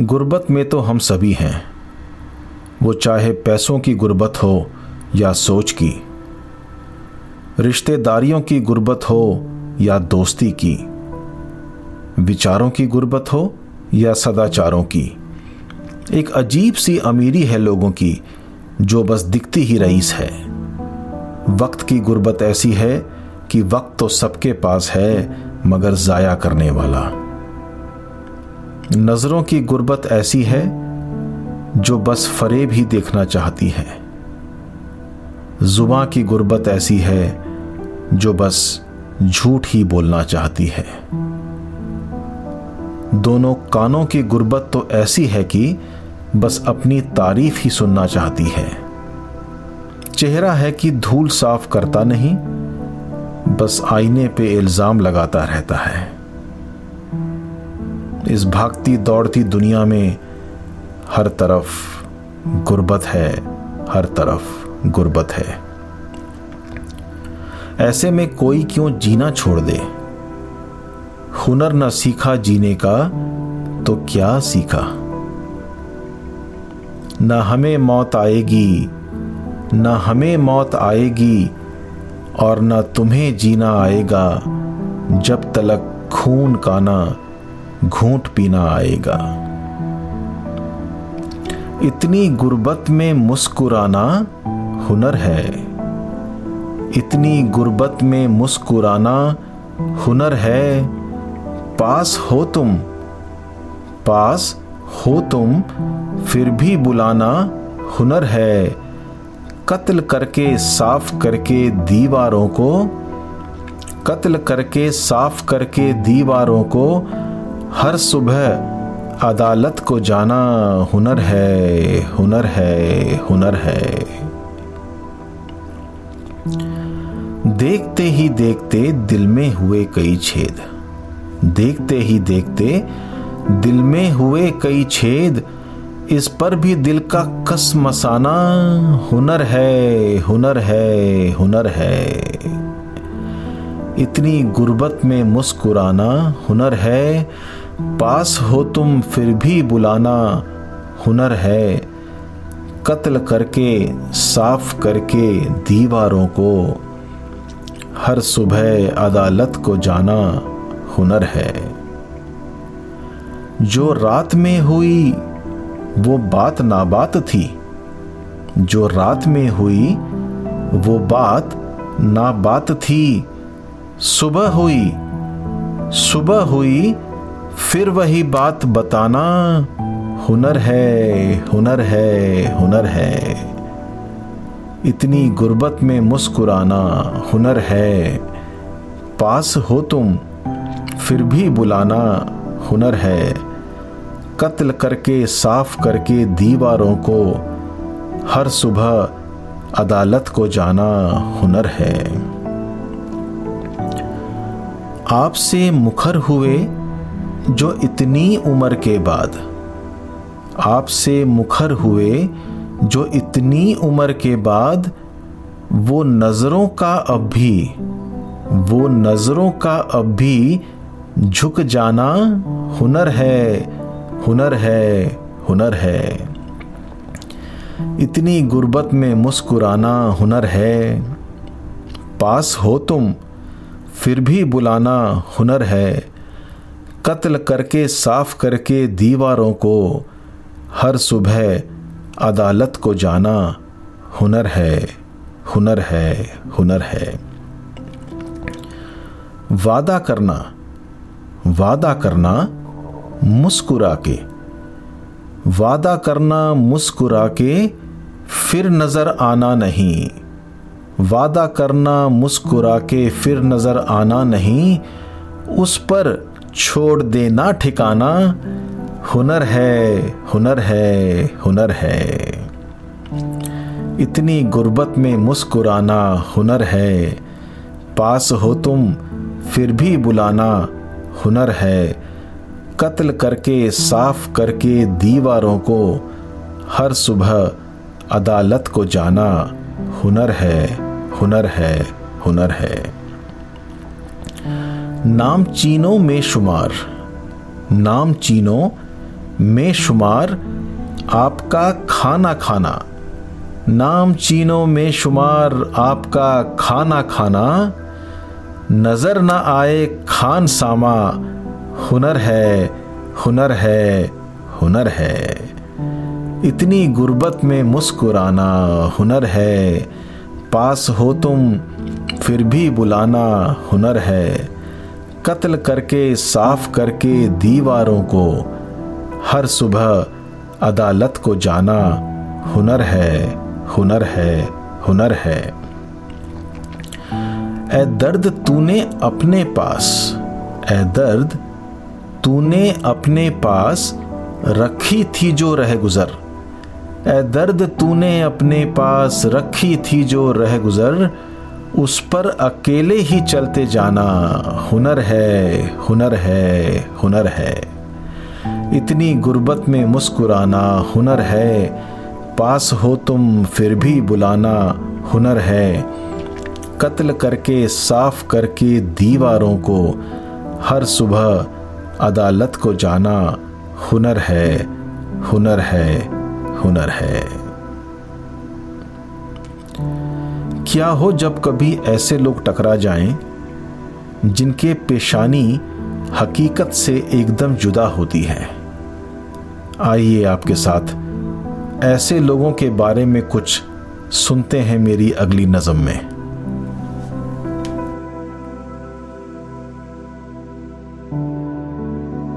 गुर्बत में तो हम सभी हैं। वो चाहे पैसों की गुर्बत हो या सोच की, रिश्तेदारियों की गुर्बत हो या दोस्ती की, विचारों की गुर्बत हो या सदाचारों की। एक अजीब सी अमीरी है लोगों की, जो बस दिखती ही रईस है। वक्त की गुर्बत ऐसी है कि वक्त तो सबके पास है, मगर जाया करने वाला। नज़रों की गुर्बत ऐसी है जो बस फरेब ही देखना चाहती है। जुबा की गुर्बत ऐसी है जो बस झूठ ही बोलना चाहती है। दोनों कानों की गुर्बत तो ऐसी है कि बस अपनी तारीफ़ ही सुनना चाहती है। चेहरा है कि धूल साफ़ करता नहीं, बस आईने पे इल्ज़ाम लगाता रहता है। इस भागती दौड़ती दुनिया में हर तरफ़ गुर्बत है, हर तरफ़ गुर्बत है। ऐसे में कोई क्यों जीना छोड़ दे? हुनर न सीखा जीने का तो क्या सीखा? न हमें मौत आएगी, न हमें मौत आएगी, और न तुम्हें जीना आएगा, जब तलक खून का ना घूंट पीना आएगा। इतनी गुर्बत में मुस्कुराना हुनर है। इतनी गुर्बत में मुस्कुराना हुनर है। पास हो तुम, पास हो तुम, फिर भी बुलाना हुनर है। कत्ल करके साफ़ करके दीवारों को, कत्ल करके साफ़ करके दीवारों को हर सुबह अदालत को जाना हुनर है हुनर है हुनर है। देखते ही देखते दिल में हुए कई छेद। देखते ही देखते दिल में हुए कई छेद। इस पर भी दिल का कस मसाना हुनर है हुनर है हुनर है। इतनी गुर्बत में मुस्कुराना, हुनर है। पास हो तुम फिर भी बुलाना हुनर है। कत्ल करके, साफ़ करके दीवारों को, हर सुबह अदालत को जाना हुनर है। जो रात में हुई, वो बात ना बात थी। जो रात में हुई, वो बात ना बात थी। सुबह हुई सुबह हुई फिर वही बात बताना। हुनर है हुनर है हुनर है। इतनी गुर्बत में मुस्कुराना, हुनर है। पास हो तुम, फिर भी बुलाना, हुनर है। कत्ल करके, साफ़ करके दीवारों को, हर सुबह अदालत को जाना, हुनर है। आपसे मुखर हुए जो इतनी उम्र के बाद आपसे मुखर हुए, जो इतनी उम्र के बाद वो नज़रों का अब भी, वो नज़रों का अब भी झुक जाना हुनर है हुनर है हुनर है। इतनी गुर्बत में मुस्कुराना हुनर है। पास हो तुम, फिर भी बुलाना हुनर है। कत्ल करके, साफ़ करके दीवारों को हर सुबह अदालत को जाना हुनर है हुनर है हुनर है। वादा करना वादा करना मुस्कुरा के। वादा करना मुस्कुरा के, फिर नज़र आना नहीं। वादा करना मुस्कुरा के, फिर नज़र आना नहीं। उस पर छोड़ देना ठिकाना। हुनर है हुनर है हुनर है। इतनी गुर्बत में मुस्कुराना हुनर है। पास हो तुम, फिर भी बुलाना हुनर है। कत्ल करके, साफ़ करके दीवारों को, हर सुबह अदालत को जाना हुनर है हुनर है हुनर है। नाम चीनों में शुमार। नाम चीनो में शुमार, आपका खाना खाना। नाम चीनो में शुमार, आपका खाना खाना। नज़र न आए खान सामा, हुनर है हुनर है हुनर है। इतनी गुर्बत में मुस्कुराना, हुनर है। पास हो तुम, फिर भी बुलाना, हुनर है। कत्ल करके, साफ़ करके दीवारों को, हर सुबह अदालत को जाना हुनर है हुनर है हुनर है। ए दर्द तूने अपने पास ए दर्द तूने अपने पास रखी थी जो रह गुजर। ए दर्द तूने अपने पास रखी थी जो रह गुजर उस पर अकेले ही चलते जाना। हुनर है हुनर है हुनर है। इतनी गुर्बत में मुस्कुराना, हुनर है। पास हो तुम, फिर भी बुलाना, हुनर है। कत्ल करके, साफ़ करके दीवारों को, हर सुबह अदालत को जाना। हुनर है हुनर है हुनर है। क्या हो जब कभी ऐसे लोग टकरा जाएँ, जिनके पेशानी हकीकत से एकदम जुदा होती है? आइए आपके साथ ऐसे लोगों के बारे में कुछ सुनते हैं मेरी अगली नज़म में।